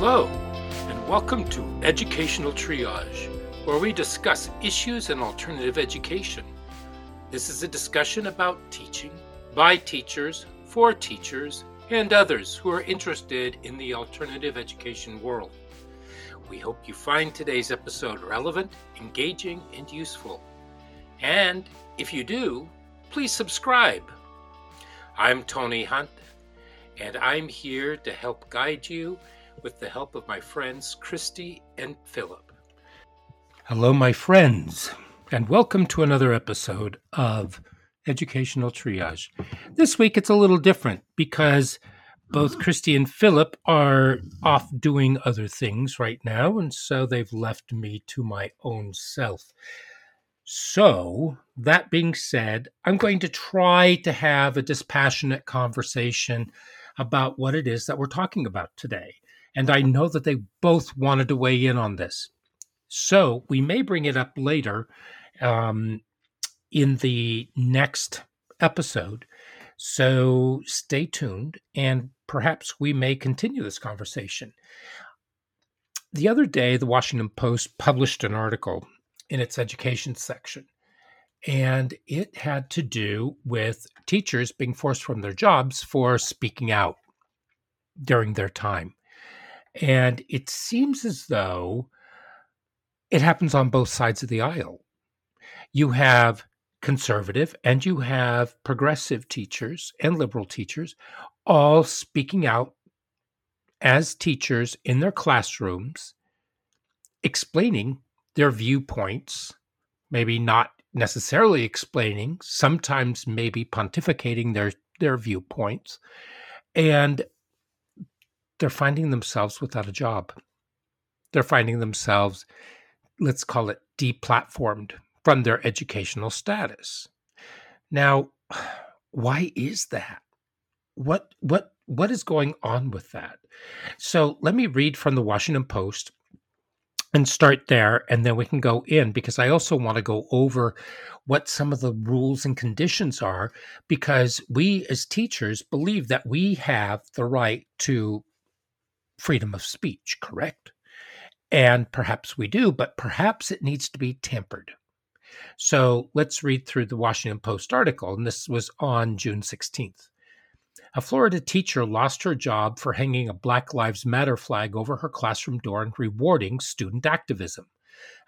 Hello, and welcome to Educational Triage, where we discuss issues in alternative education. This is a discussion about teaching, by teachers, for teachers, and others who are interested in the alternative education world. We hope you find today's episode relevant, engaging, and useful. And if you do, please subscribe. I'm Tony Hunt, and I'm here to help guide you with the help of my friends Christy and Philip. Hello, my friends, and welcome to another episode of Educational Triage. This week it's a little different because both Christy and Philip are off doing other things right now, and so they've left me to my own self. So, that being said, I'm going to try to have a dispassionate conversation about what it is that we're talking about today. And I know that they both wanted to weigh in on this. So we may bring it up later um, in the next episode. So stay tuned and perhaps we may continue this conversation. The other day, the Washington Post published an article in its education section, and it had to do with teachers being forced from their jobs for speaking out during their time. And it seems as though it happens on both sides of the aisle. You have conservative and you have progressive teachers and liberal teachers all speaking out as teachers in their classrooms, explaining their viewpoints, maybe not necessarily explaining, sometimes maybe pontificating their, their viewpoints, and they're finding themselves without a job. They're finding themselves, let's call it deplatformed from their educational status. Now, why is that? What what what is going on with that? So let me read from the Washington Post and start there and then we can go in because I also want to go over what some of the rules and conditions are because we as teachers believe that we have the right to freedom of speech, correct? And perhaps we do, but perhaps it needs to be tempered. So let's read through the Washington Post article, and this was on June 16th. A Florida teacher lost her job for hanging a Black Lives Matter flag over her classroom door and rewarding student activism.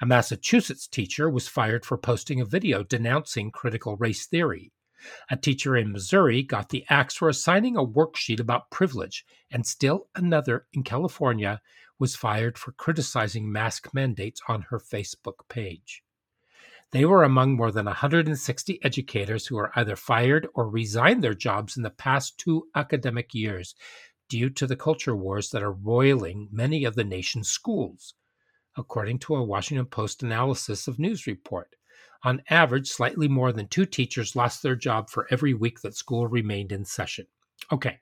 A Massachusetts teacher was fired for posting a video denouncing critical race theory. A teacher in Missouri got the axe for assigning a worksheet about privilege, and still another in California was fired for criticizing mask mandates on her Facebook page. They were among more than 160 educators who were either fired or resigned their jobs in the past two academic years due to the culture wars that are roiling many of the nation's schools, according to a Washington Post analysis of news report. On average, slightly more than two teachers lost their job for every week that school remained in session. Okay,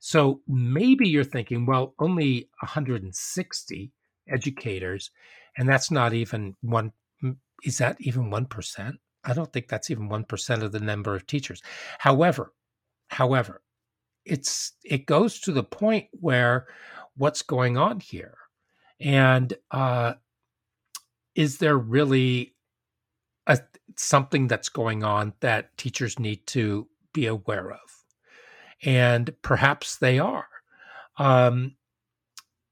so maybe you're thinking, well, only 160 educators, and that's not even one. Is that even 1%? I don't think that's even 1% of the number of teachers. However, however, it's it goes to the point where what's going on here and uh, is there really something that's going on that teachers need to be aware of. And perhaps they are. Um,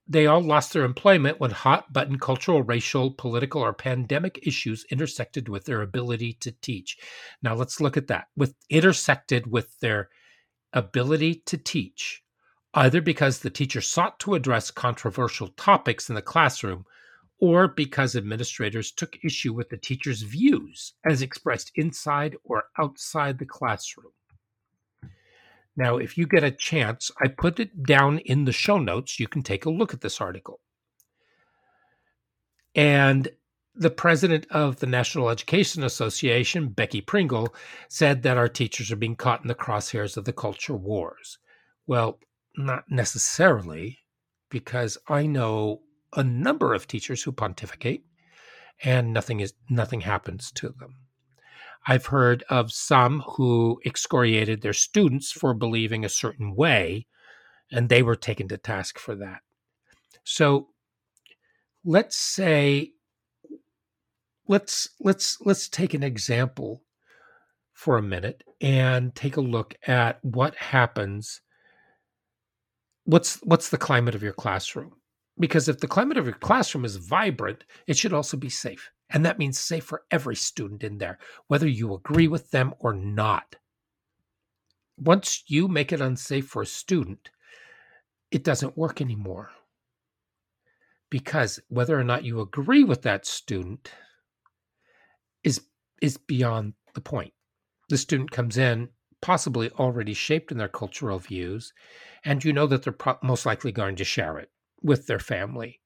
they all lost their employment when hot button cultural, racial, political, or pandemic issues intersected with their ability to teach. Now let's look at that. With intersected with their ability to teach, either because the teacher sought to address controversial topics in the classroom or because administrators took issue with the teacher's views as expressed inside or outside the classroom. Now, if you get a chance, I put it down in the show notes. You can take a look at this article. And the president of the National Education Association, Becky Pringle, said that our teachers are being caught in the crosshairs of the culture wars. Well, not necessarily, because I know a number of teachers who pontificate and nothing is nothing happens to them. I've heard of some who excoriated their students for believing a certain way and they were taken to task for that. So let's say let's let's let's take an example for a minute and take a look at what happens what's what's the climate of your classroom because if the climate of your classroom is vibrant it should also be safe. And that means safe for every student in there whether you agree with them or not. Once you make it unsafe for a student it doesn't work anymore. Because whether or not you agree with that student is is beyond the point. The student comes in possibly already shaped in their cultural views, and you know that they're pro- most likely going to share it with their family,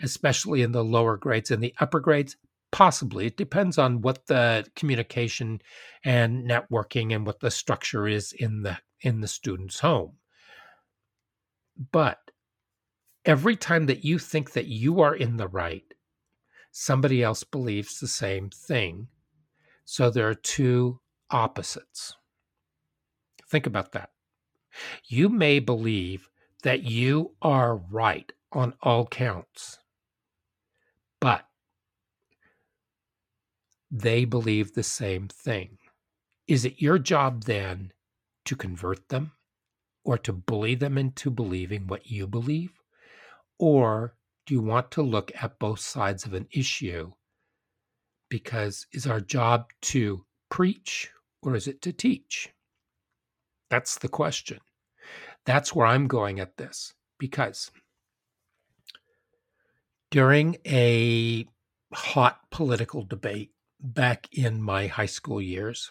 especially in the lower grades. In the upper grades, possibly it depends on what the communication and networking and what the structure is in the in the student's home. But every time that you think that you are in the right, somebody else believes the same thing. So there are two opposites. Think about that. You may believe that you are right on all counts, but they believe the same thing. Is it your job then to convert them or to bully them into believing what you believe? Or do you want to look at both sides of an issue? Because is our job to preach or is it to teach? That's the question. That's where I'm going at this because during a hot political debate back in my high school years,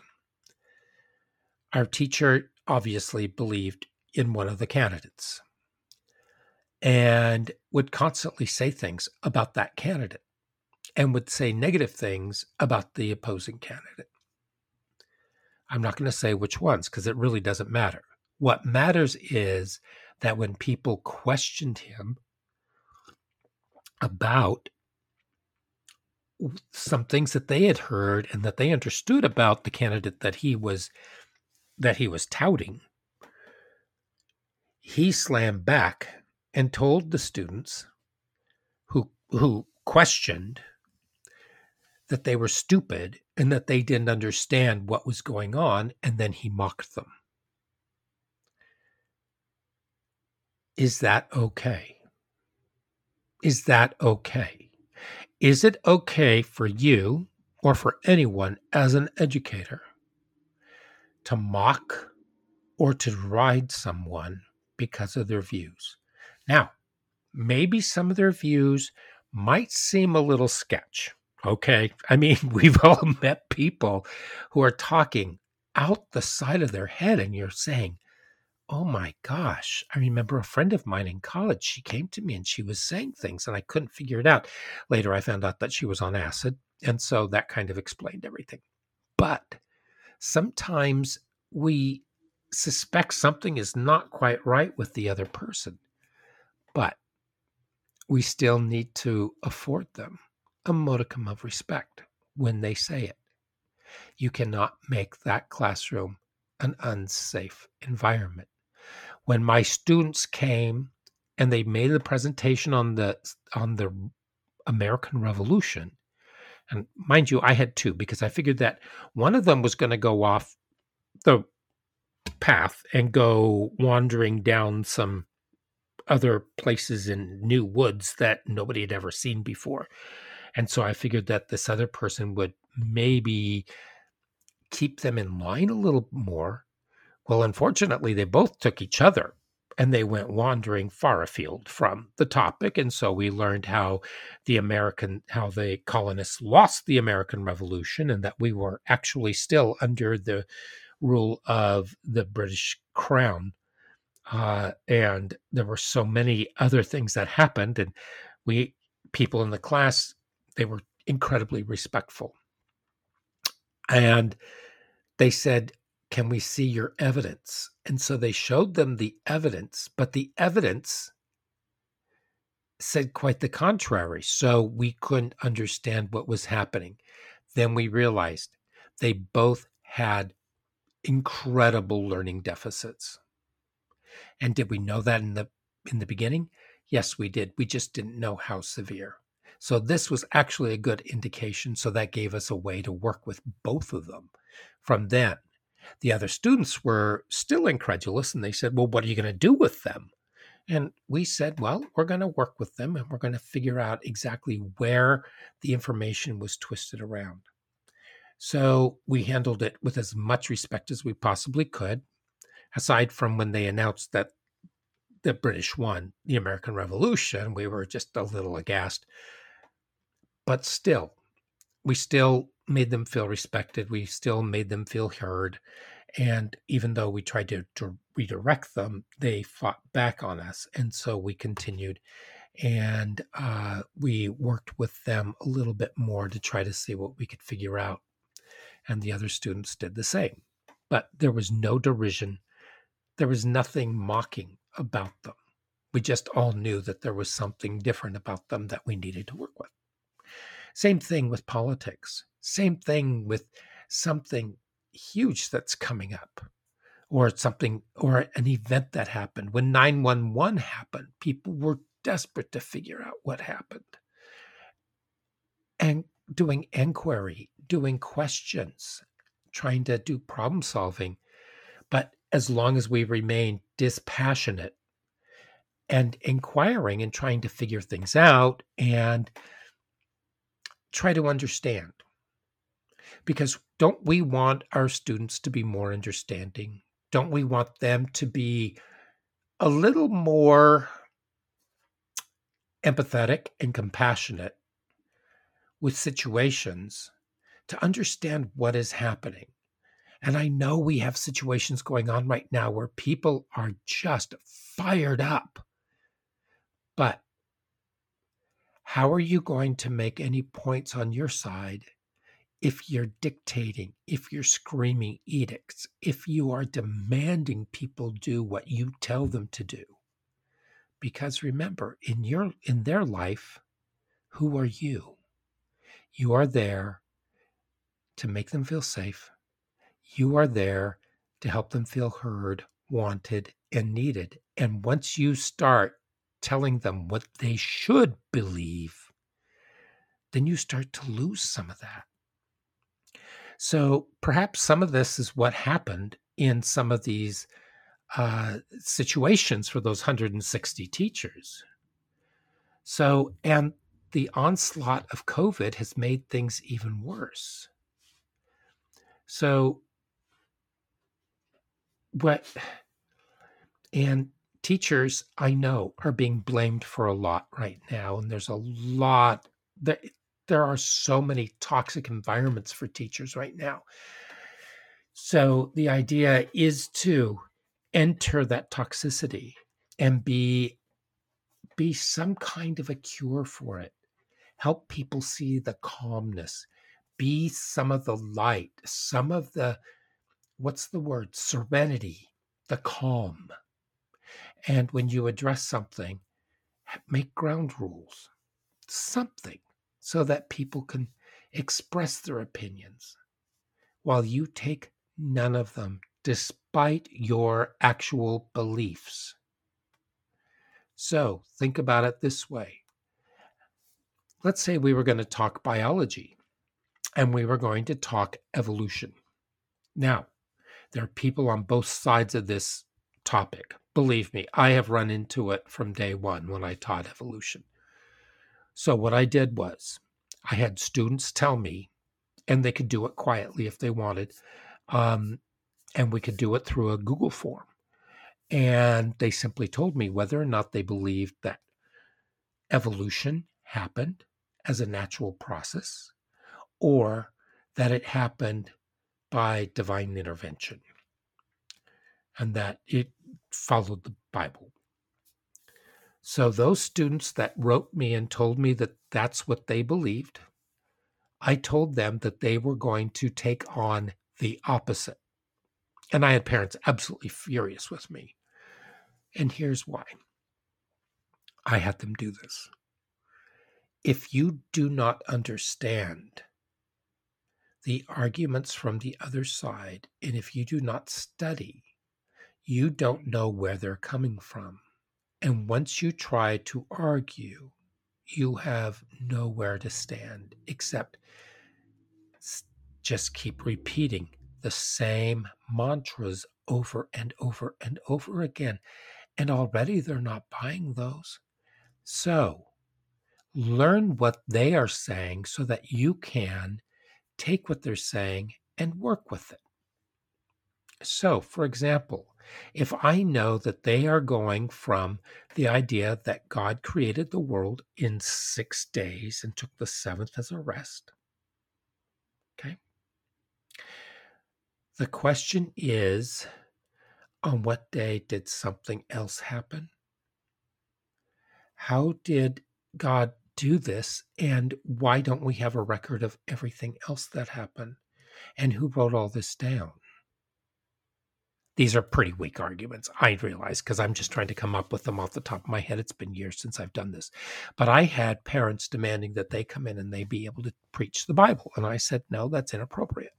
our teacher obviously believed in one of the candidates and would constantly say things about that candidate and would say negative things about the opposing candidate. I'm not going to say which ones because it really doesn't matter. What matters is that when people questioned him about some things that they had heard and that they understood about the candidate that he was that he was touting he slammed back and told the students who who questioned that they were stupid and that they didn't understand what was going on and then he mocked them is that okay is that okay is it okay for you or for anyone as an educator to mock or to deride someone because of their views now, maybe some of their views might seem a little sketch. Okay. I mean, we've all met people who are talking out the side of their head, and you're saying, Oh my gosh. I remember a friend of mine in college. She came to me and she was saying things, and I couldn't figure it out. Later, I found out that she was on acid. And so that kind of explained everything. But sometimes we suspect something is not quite right with the other person. But we still need to afford them a modicum of respect when they say it. You cannot make that classroom an unsafe environment. When my students came and they made a presentation on the on the American Revolution, and mind you, I had two because I figured that one of them was going to go off the path and go wandering down some other places in new woods that nobody had ever seen before. And so I figured that this other person would maybe keep them in line a little more. Well, unfortunately, they both took each other and they went wandering far afield from the topic. And so we learned how the American, how the colonists lost the American Revolution and that we were actually still under the rule of the British Crown uh, and there were so many other things that happened and we people in the class they were incredibly respectful and they said can we see your evidence and so they showed them the evidence but the evidence said quite the contrary so we couldn't understand what was happening then we realized they both had incredible learning deficits and did we know that in the in the beginning? Yes, we did. We just didn't know how severe. So this was actually a good indication. So that gave us a way to work with both of them from then. The other students were still incredulous and they said, Well, what are you going to do with them? And we said, Well, we're going to work with them and we're going to figure out exactly where the information was twisted around. So we handled it with as much respect as we possibly could, aside from when they announced that the British won the American Revolution. We were just a little aghast. But still, we still made them feel respected. We still made them feel heard. And even though we tried to, to redirect them, they fought back on us. And so we continued and uh, we worked with them a little bit more to try to see what we could figure out. And the other students did the same. But there was no derision, there was nothing mocking about them. We just all knew that there was something different about them that we needed to work with. Same thing with politics. Same thing with something huge that's coming up or something or an event that happened. When 911 happened, people were desperate to figure out what happened. And doing inquiry, doing questions, trying to do problem solving. But as long as we remain dispassionate and inquiring and trying to figure things out and try to understand. Because don't we want our students to be more understanding? Don't we want them to be a little more empathetic and compassionate with situations to understand what is happening? And I know we have situations going on right now where people are just fired up. But how are you going to make any points on your side if you're dictating, if you're screaming edicts, if you are demanding people do what you tell them to do? Because remember, in your in their life, who are you? You are there to make them feel safe. You are there to help them feel heard, wanted, and needed. And once you start telling them what they should believe, then you start to lose some of that. So perhaps some of this is what happened in some of these uh, situations for those 160 teachers. So, and the onslaught of COVID has made things even worse. So, what, and teachers I know are being blamed for a lot right now, and there's a lot that there are so many toxic environments for teachers right now. So the idea is to enter that toxicity and be be some kind of a cure for it. Help people see the calmness. Be some of the light, some of the what's the word? Serenity, the calm. And when you address something, make ground rules, something so that people can express their opinions while you take none of them despite your actual beliefs. So think about it this way. Let's say we were going to talk biology and we were going to talk evolution. Now, there are people on both sides of this topic. Believe me, I have run into it from day one when I taught evolution. So what I did was I had students tell me, and they could do it quietly if they wanted, um, and we could do it through a Google form. And they simply told me whether or not they believed that evolution happened as a natural process or that it happened by divine intervention and that it followed the Bible. So, those students that wrote me and told me that that's what they believed, I told them that they were going to take on the opposite. And I had parents absolutely furious with me. And here's why I had them do this. If you do not understand the arguments from the other side, and if you do not study, you don't know where they're coming from And once you try to argue, you have nowhere to stand except just keep repeating the same mantras over and over and over again. And already they're not buying those. So learn what they are saying so that you can take what they're saying and work with it. So, for example, if I know that they are going from the idea that God created the world in six days and took the seventh as a rest, okay, the question is on what day did something else happen? How did God do this? And why don't we have a record of everything else that happened? And who wrote all this down? These are pretty weak arguments, I realize, because I'm just trying to come up with them off the top of my head. It's been years since I've done this. But I had parents demanding that they come in and they be able to preach the Bible. And I said, no, that's inappropriate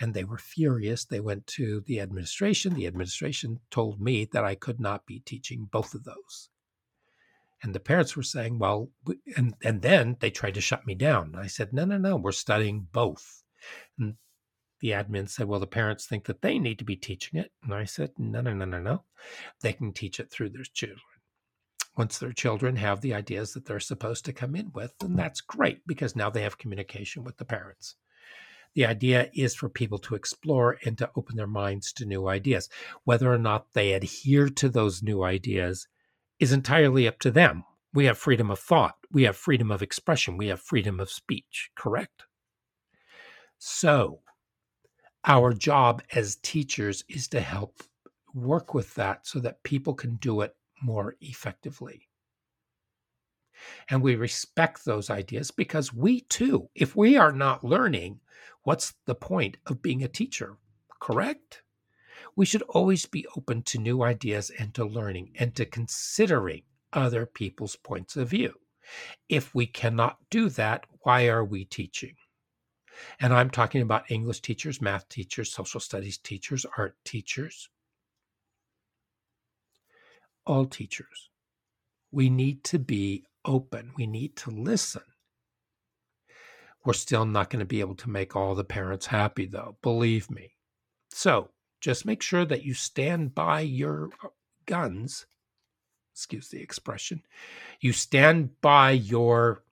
and they were furious. They went to the administration. The administration told me that I could not be teaching both of those. And the parents were saying, well, and, and then they tried to shut me down. I said, no, no, no, we're studying both. And the admin said, well, the parents think that they need to be teaching it. And I said, no, no, no, no, no. They can teach it through their children. Once their children have the ideas that they're supposed to come in with, then that's great because now they have communication with the parents. The idea is for people to explore and to open their minds to new ideas. Whether or not they adhere to those new ideas is entirely up to them. We have freedom of thought, we have freedom of expression, we have freedom of speech, correct? So, our job as teachers is to help work with that so that people can do it more effectively. And we respect those ideas because we too, if we are not learning, what's the point of being a teacher? Correct? We should always be open to new ideas and to learning and to considering other people's points of view. If we cannot do that, why are we teaching? And I'm talking about English teachers, math teachers, social studies teachers, art teachers, all teachers. We need to be open. We need to listen. We're still not going to be able to make all the parents happy, though, believe me. So just make sure that you stand by your uh, guns. Excuse the expression. You stand by your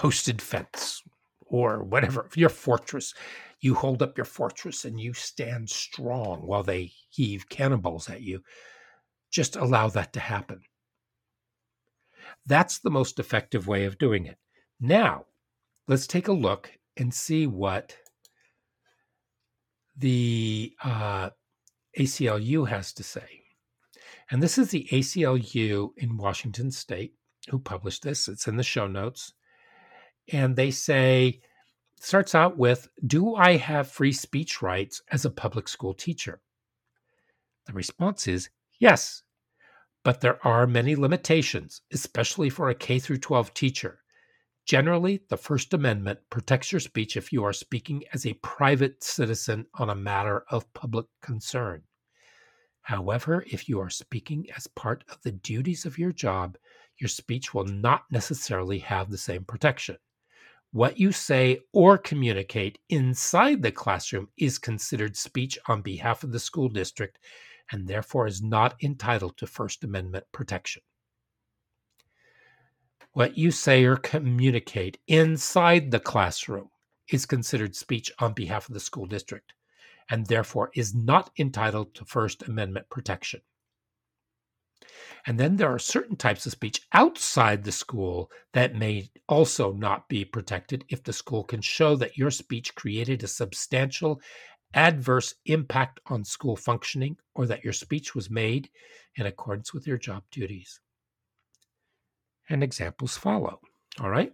posted fence or whatever, your fortress. You hold up your fortress and you stand strong while they heave cannonballs at you. Just allow that to happen. That's the most effective way of doing it. Now, let's take a look and see what the uh, ACLU has to say. And this is the ACLU in Washington State who published this. It's in the show notes. And they say, starts out with Do I have free speech rights as a public school teacher? The response is yes, but there are many limitations, especially for a K through 12 teacher. Generally, the First Amendment protects your speech if you are speaking as a private citizen on a matter of public concern. However, if you are speaking as part of the duties of your job, your speech will not necessarily have the same protection. What you say or communicate inside the classroom is considered speech on behalf of the school district and therefore is not entitled to First Amendment protection. What you say or communicate inside the classroom is considered speech on behalf of the school district and therefore is not entitled to First Amendment protection. And then there are certain types of speech outside the school that may also not be protected if the school can show that your speech created a substantial adverse impact on school functioning or that your speech was made in accordance with your job duties. And examples follow. All right.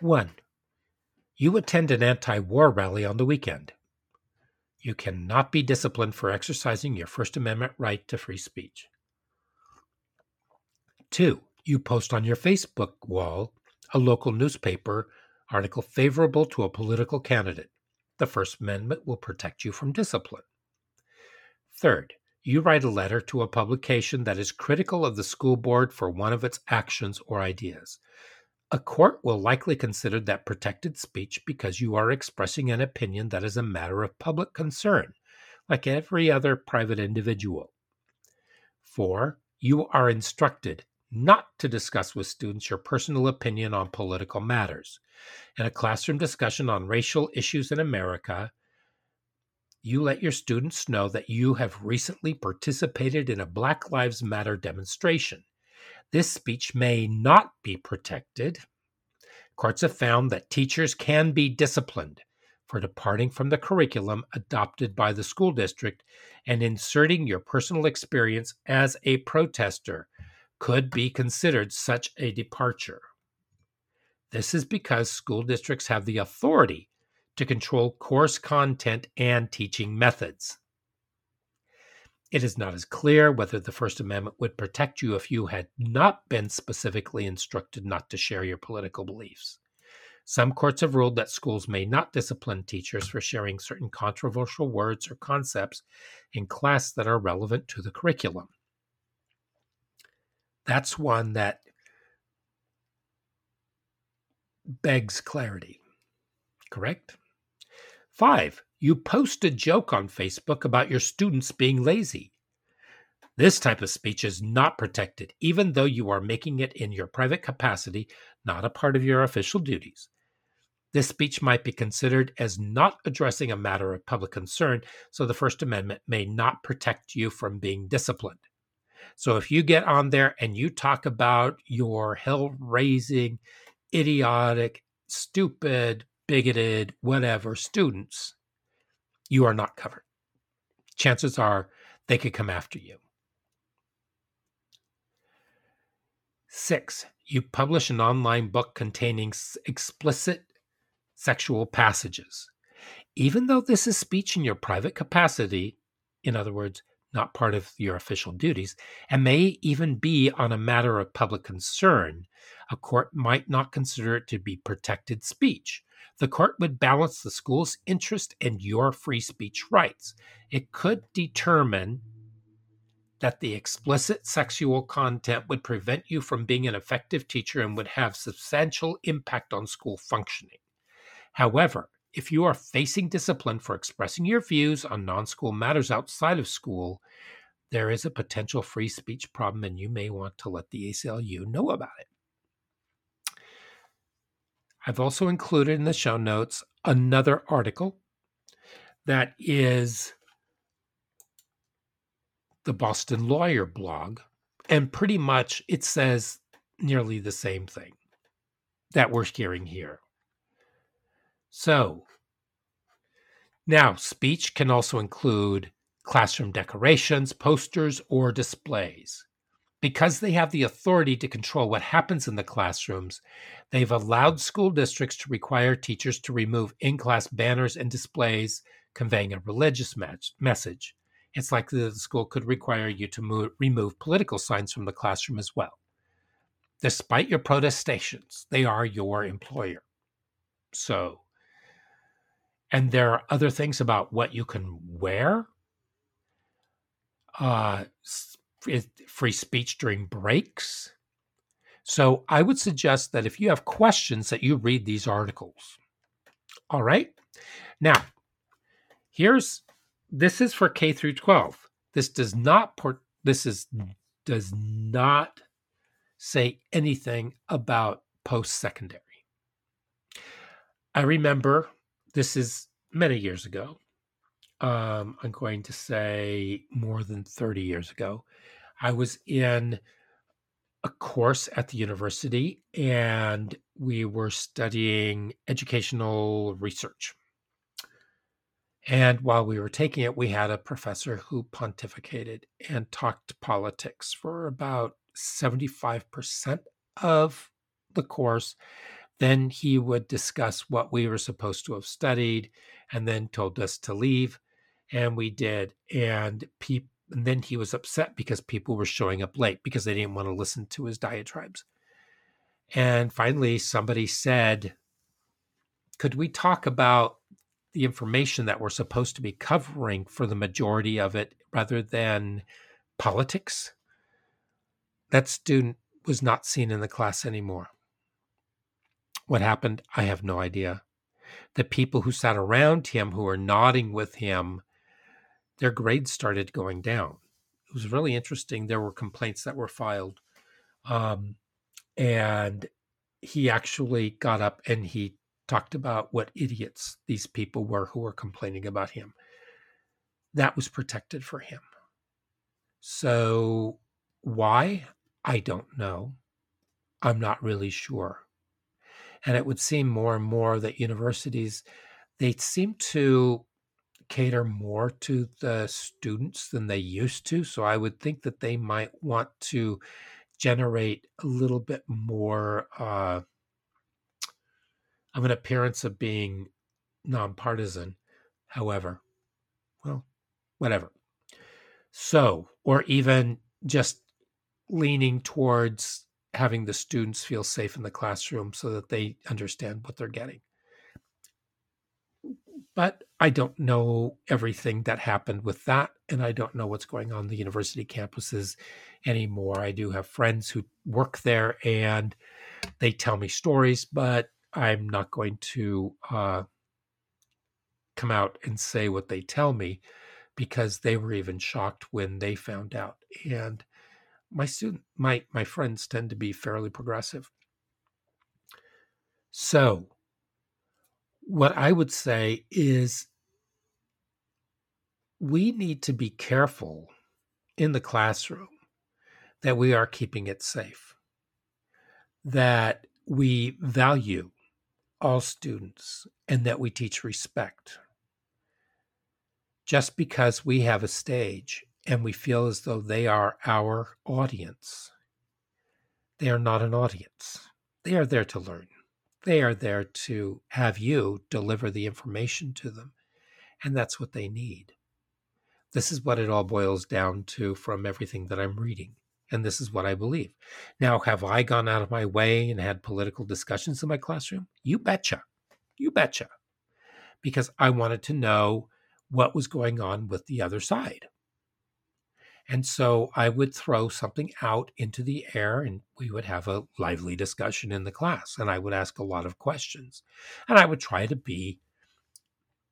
One, you attend an anti war rally on the weekend. You cannot be disciplined for exercising your First Amendment right to free speech. Two, you post on your Facebook wall a local newspaper article favorable to a political candidate. The First Amendment will protect you from discipline. Third, you write a letter to a publication that is critical of the school board for one of its actions or ideas. A court will likely consider that protected speech because you are expressing an opinion that is a matter of public concern, like every other private individual. Four, you are instructed not to discuss with students your personal opinion on political matters. In a classroom discussion on racial issues in America, you let your students know that you have recently participated in a Black Lives Matter demonstration. This speech may not be protected. Courts have found that teachers can be disciplined for departing from the curriculum adopted by the school district and inserting your personal experience as a protester could be considered such a departure. This is because school districts have the authority to control course content and teaching methods. It is not as clear whether the First Amendment would protect you if you had not been specifically instructed not to share your political beliefs. Some courts have ruled that schools may not discipline teachers for sharing certain controversial words or concepts in class that are relevant to the curriculum. That's one that begs clarity, correct? Five, you post a joke on Facebook about your students being lazy. This type of speech is not protected, even though you are making it in your private capacity, not a part of your official duties. This speech might be considered as not addressing a matter of public concern, so the First Amendment may not protect you from being disciplined. So if you get on there and you talk about your hell raising, idiotic, stupid, bigoted, whatever students, you are not covered. Chances are they could come after you. Six, you publish an online book containing explicit sexual passages. Even though this is speech in your private capacity, in other words, not part of your official duties, and may even be on a matter of public concern, a court might not consider it to be protected speech. The court would balance the school's interest and your free speech rights. It could determine that the explicit sexual content would prevent you from being an effective teacher and would have substantial impact on school functioning. However, if you are facing discipline for expressing your views on non school matters outside of school, there is a potential free speech problem and you may want to let the ACLU know about it. I've also included in the show notes another article that is the Boston Lawyer blog. And pretty much it says nearly the same thing that we're hearing here. So, now speech can also include classroom decorations, posters, or displays. Because they have the authority to control what happens in the classrooms, they've allowed school districts to require teachers to remove in class banners and displays conveying a religious message. It's likely that the school could require you to move, remove political signs from the classroom as well. Despite your protestations, they are your employer. So, and there are other things about what you can wear. Uh, free speech during breaks. So I would suggest that if you have questions that you read these articles. All right. Now, here's this is for K through 12. This does not port this is does not say anything about post-secondary. I remember this is many years ago. Um, I'm going to say more than 30 years ago. I was in a course at the university and we were studying educational research. And while we were taking it, we had a professor who pontificated and talked politics for about 75% of the course. Then he would discuss what we were supposed to have studied and then told us to leave. And we did. And people and then he was upset because people were showing up late because they didn't want to listen to his diatribes. And finally, somebody said, Could we talk about the information that we're supposed to be covering for the majority of it rather than politics, that student was not seen in the class anymore. What happened? I have no idea. The people who sat around him, who were nodding with him, their grades started going down. It was really interesting. There were complaints that were filed. Um, and he actually got up and he talked about what idiots these people were who were complaining about him. That was protected for him. So, why? I don't know. I'm not really sure. And it would seem more and more that universities, they seem to cater more to the students than they used to. So I would think that they might want to generate a little bit more uh, of an appearance of being nonpartisan. However, well, whatever. So, or even just leaning towards having the students feel safe in the classroom so that they understand what they're getting. But I don't know everything that happened with that, and I don't know what's going on the university campuses anymore. I do have friends who work there and they tell me stories, but I'm not going to uh, come out and say what they tell me because they were even shocked when they found out. And my student, my my friends tend to be fairly progressive. So, what I would say is we need to be careful in the classroom that we are keeping it safe, that we value all students, and that we teach respect. Just because we have a stage and we feel as though they are our audience, they are not an audience. They are there to learn. They are there to have you deliver the information to them. And that's what they need. This is what it all boils down to from everything that I'm reading. And this is what I believe. Now, have I gone out of my way and had political discussions in my classroom? You betcha. You betcha. Because I wanted to know what was going on with the other side. And so I would throw something out into the air and we would have a lively discussion in the class. And I would ask a lot of questions. And I would try to be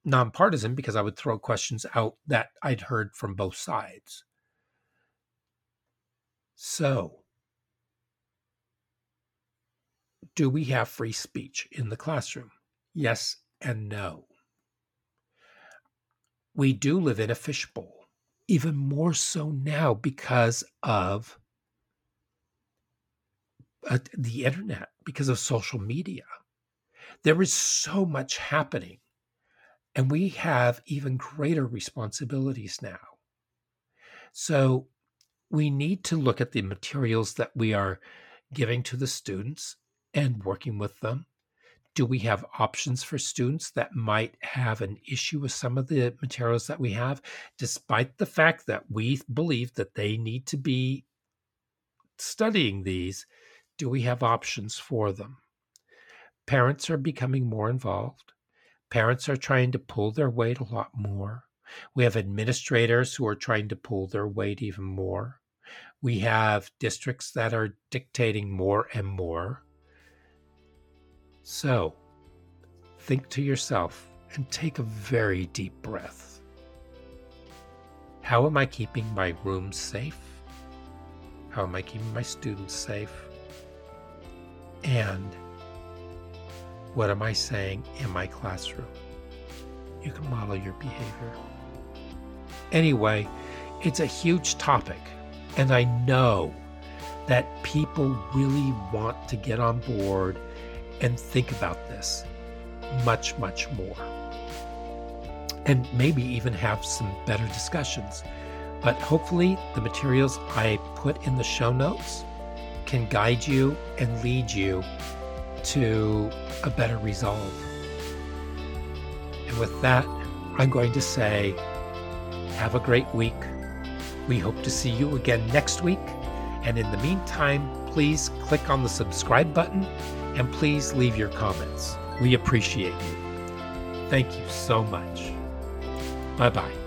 nonpartisan because I would throw questions out that I'd heard from both sides. So, do we have free speech in the classroom? Yes and no. We do live in a fishbowl, even more so now because of uh, the internet, because of social media. There is so much happening, and we have even greater responsibilities now. So, we need to look at the materials that we are giving to the students and working with them. Do we have options for students that might have an issue with some of the materials that we have, despite the fact that we believe that they need to be studying these? Do we have options for them? Parents are becoming more involved. Parents are trying to pull their weight a lot more. We have administrators who are trying to pull their weight even more. We have districts that are dictating more and more. So, think to yourself and take a very deep breath. How am I keeping my room safe? How am I keeping my students safe? And what am I saying in my classroom? You can model your behavior. Anyway, it's a huge topic, and I know that people really want to get on board and think about this much, much more. And maybe even have some better discussions. But hopefully, the materials I put in the show notes can guide you and lead you to a better resolve. And with that, I'm going to say, have a great week. We hope to see you again next week. And in the meantime, please click on the subscribe button and please leave your comments. We appreciate you. Thank you so much. Bye bye.